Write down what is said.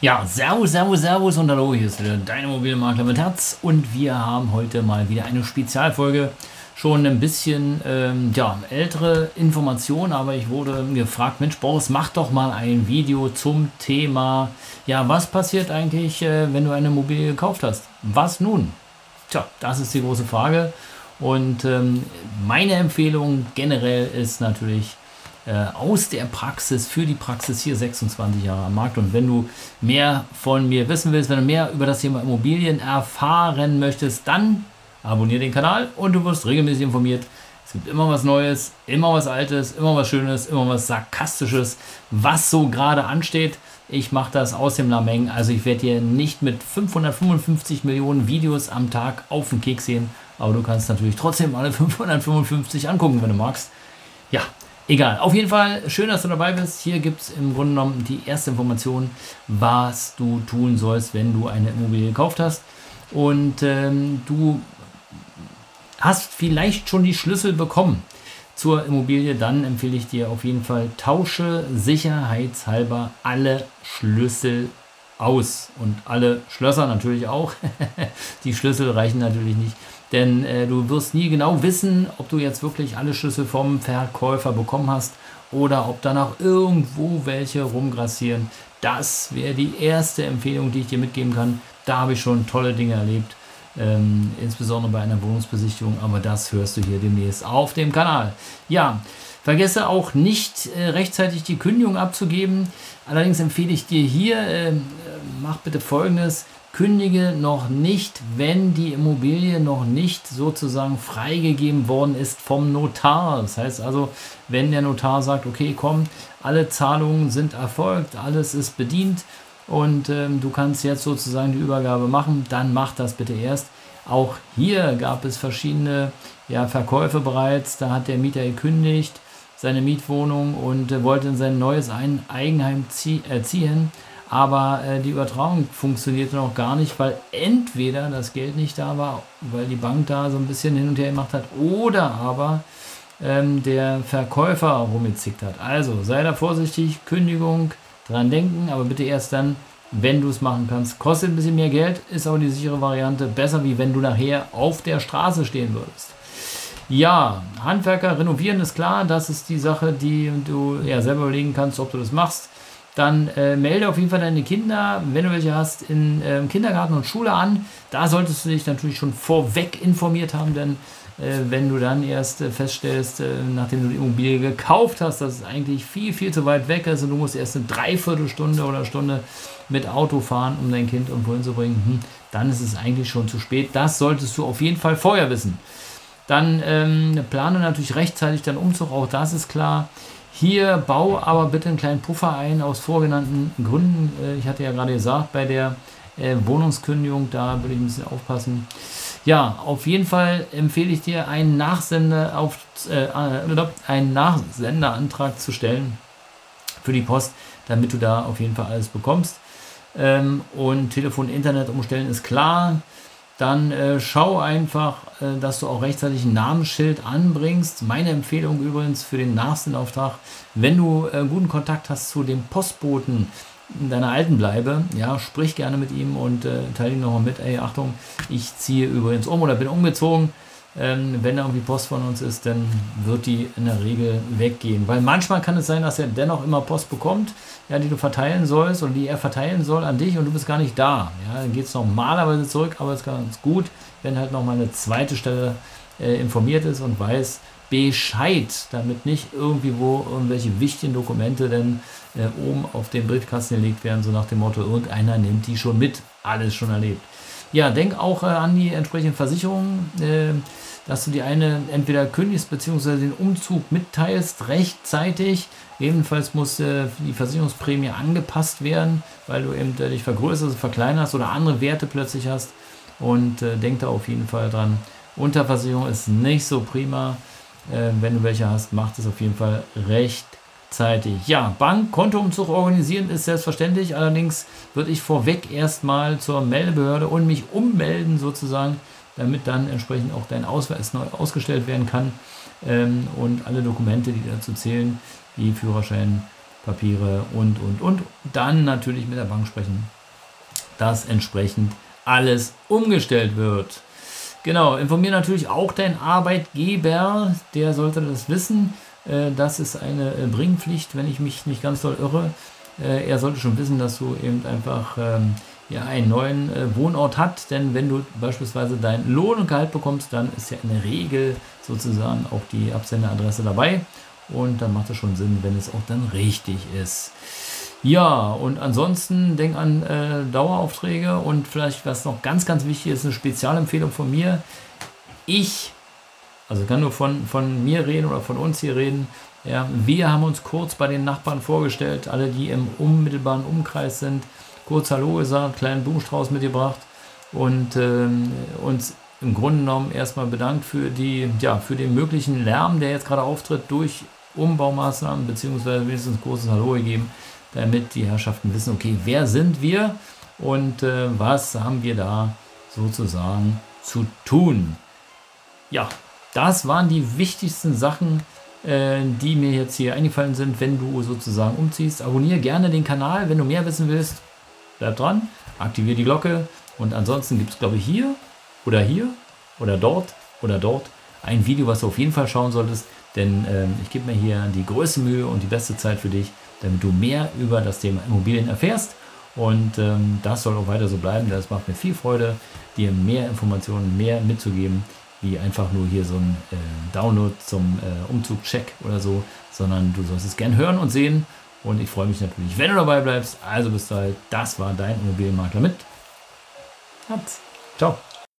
Ja, servus, servus, servus und hallo, hier ist wieder dein Immobilienmakler mit Herz und wir haben heute mal wieder eine Spezialfolge. Schon ein bisschen ähm, ja, ältere Informationen, aber ich wurde gefragt, Mensch Boris, mach doch mal ein Video zum Thema, ja, was passiert eigentlich, äh, wenn du eine Immobilie gekauft hast? Was nun? Tja, das ist die große Frage und ähm, meine Empfehlung generell ist natürlich, aus der Praxis für die Praxis hier 26 Jahre am Markt. Und wenn du mehr von mir wissen willst, wenn du mehr über das Thema Immobilien erfahren möchtest, dann abonniere den Kanal und du wirst regelmäßig informiert. Es gibt immer was Neues, immer was Altes, immer was Schönes, immer was Sarkastisches, was so gerade ansteht. Ich mache das aus dem Lameng. Also ich werde dir nicht mit 555 Millionen Videos am Tag auf den Keks sehen, aber du kannst natürlich trotzdem alle 555 angucken, wenn du magst. Ja, Egal, auf jeden Fall schön, dass du dabei bist. Hier gibt es im Grunde genommen die erste Information, was du tun sollst, wenn du eine Immobilie gekauft hast. Und ähm, du hast vielleicht schon die Schlüssel bekommen zur Immobilie, dann empfehle ich dir auf jeden Fall, tausche sicherheitshalber alle Schlüssel aus und alle Schlösser natürlich auch. die Schlüssel reichen natürlich nicht. Denn äh, du wirst nie genau wissen, ob du jetzt wirklich alle Schlüssel vom Verkäufer bekommen hast oder ob da noch irgendwo welche rumgrassieren. Das wäre die erste Empfehlung, die ich dir mitgeben kann. Da habe ich schon tolle Dinge erlebt, ähm, insbesondere bei einer Wohnungsbesichtigung, aber das hörst du hier demnächst auf dem Kanal. Ja, vergesse auch nicht äh, rechtzeitig die Kündigung abzugeben. Allerdings empfehle ich dir hier, äh, mach bitte folgendes kündige noch nicht, wenn die Immobilie noch nicht sozusagen freigegeben worden ist vom Notar. Das heißt also, wenn der Notar sagt, okay, komm, alle Zahlungen sind erfolgt, alles ist bedient und ähm, du kannst jetzt sozusagen die Übergabe machen, dann mach das bitte erst. Auch hier gab es verschiedene ja, Verkäufe bereits. Da hat der Mieter gekündigt, seine Mietwohnung und äh, wollte in sein neues Eigenheim zieh äh, ziehen aber äh, die Übertragung funktionierte noch gar nicht, weil entweder das Geld nicht da war, weil die Bank da so ein bisschen hin und her gemacht hat, oder aber ähm, der Verkäufer rumgezickt hat. Also sei da vorsichtig, Kündigung, dran denken, aber bitte erst dann, wenn du es machen kannst. Kostet ein bisschen mehr Geld, ist aber die sichere Variante. Besser, wie wenn du nachher auf der Straße stehen würdest. Ja, Handwerker renovieren ist klar, das ist die Sache, die du ja selber überlegen kannst, ob du das machst dann äh, melde auf jeden Fall deine Kinder, wenn du welche hast, in äh, Kindergarten und Schule an. Da solltest du dich natürlich schon vorweg informiert haben, denn wenn du dann erst äh, feststellst, äh, nachdem du die Immobilie gekauft hast, dass es eigentlich viel, viel zu weit weg ist und du musst erst eine Dreiviertelstunde oder Stunde mit Auto fahren, um dein Kind irgendwo hinzubringen, hm, dann ist es eigentlich schon zu spät. Das solltest du auf jeden Fall vorher wissen. Dann ähm, plane natürlich rechtzeitig deinen Umzug, auch das ist klar. Hier bau aber bitte einen kleinen Puffer ein aus vorgenannten Gründen. Äh, ich hatte ja gerade gesagt, bei der äh, Wohnungskündigung, da würde ich ein bisschen aufpassen. Ja, auf jeden Fall empfehle ich dir, einen, Nachsender auf, äh, äh, einen Nachsenderantrag zu stellen für die Post, damit du da auf jeden Fall alles bekommst. Ähm, und Telefon, Internet umstellen ist klar dann äh, schau einfach, äh, dass du auch rechtzeitig ein Namensschild anbringst. Meine Empfehlung übrigens für den Nachsinnauftrag, wenn du äh, guten Kontakt hast zu dem Postboten in deiner alten Bleibe, ja, sprich gerne mit ihm und äh, teile ihm nochmal mit, ey, Achtung, ich ziehe übrigens um oder bin umgezogen. Ähm, wenn da irgendwie Post von uns ist, dann wird die in der Regel weggehen. Weil manchmal kann es sein, dass er dennoch immer Post bekommt, ja, die du verteilen sollst oder die er verteilen soll an dich und du bist gar nicht da. Ja, dann geht es normalerweise zurück, aber es ist ganz gut, wenn halt nochmal eine zweite Stelle äh, informiert ist und weiß Bescheid, damit nicht irgendwie wo irgendwelche wichtigen Dokumente denn äh, oben auf den Briefkasten gelegt werden, so nach dem Motto, irgendeiner nimmt die schon mit, alles schon erlebt. Ja, denk auch äh, an die entsprechenden Versicherungen. Äh, dass du die eine entweder kündigst bzw. den Umzug mitteilst rechtzeitig. Ebenfalls muss äh, die Versicherungsprämie angepasst werden, weil du eben äh, dich vergrößerst, verkleinerst oder andere Werte plötzlich hast. und äh, denk da auf jeden Fall dran. Unterversicherung ist nicht so prima. Äh, wenn du welche hast, macht es auf jeden Fall rechtzeitig. Ja, Bankkontoumzug organisieren ist selbstverständlich. Allerdings würde ich vorweg erstmal zur Meldebehörde und mich ummelden sozusagen, damit dann entsprechend auch dein Ausweis neu ausgestellt werden kann ähm, und alle Dokumente, die dazu zählen, wie Führerschein, Papiere und, und, und. Dann natürlich mit der Bank sprechen, dass entsprechend alles umgestellt wird. Genau, informiere natürlich auch deinen Arbeitgeber, der sollte das wissen. Äh, das ist eine äh, Bringpflicht, wenn ich mich nicht ganz doll irre. Äh, er sollte schon wissen, dass du eben einfach ähm, ja, einen neuen Wohnort hast. Denn wenn du beispielsweise deinen Lohn und Gehalt bekommst, dann ist ja in der Regel sozusagen auch die Absenderadresse dabei. Und dann macht es schon Sinn, wenn es auch dann richtig ist. Ja, und ansonsten denk an äh, Daueraufträge und vielleicht, was noch ganz, ganz wichtig ist, eine Spezialempfehlung von mir. Ich, also kann nur von, von mir reden oder von uns hier reden. Ja, wir haben uns kurz bei den Nachbarn vorgestellt, alle, die im unmittelbaren Umkreis sind, kurz Hallo gesagt, kleinen Blumenstrauß mitgebracht und ähm, uns im Grunde genommen erstmal bedankt für, die, ja, für den möglichen Lärm, der jetzt gerade auftritt durch Umbaumaßnahmen, beziehungsweise wenigstens ein großes Hallo gegeben damit die Herrschaften wissen, okay, wer sind wir und äh, was haben wir da sozusagen zu tun. Ja, das waren die wichtigsten Sachen, äh, die mir jetzt hier eingefallen sind, wenn du sozusagen umziehst. Abonniere gerne den Kanal, wenn du mehr wissen willst. Bleib dran, aktiviere die Glocke und ansonsten gibt es, glaube ich, hier oder hier oder dort oder dort ein Video, was du auf jeden Fall schauen solltest, denn äh, ich gebe mir hier die größte Mühe und die beste Zeit für dich damit du mehr über das Thema Immobilien erfährst. Und ähm, das soll auch weiter so bleiben. Das macht mir viel Freude, dir mehr Informationen, mehr mitzugeben, wie einfach nur hier so ein äh, Download zum äh, Umzug-Check oder so, sondern du sollst es gern hören und sehen. Und ich freue mich natürlich, wenn du dabei bleibst. Also bis dahin, das war dein Immobilienmakler mit. Hat's. Ciao.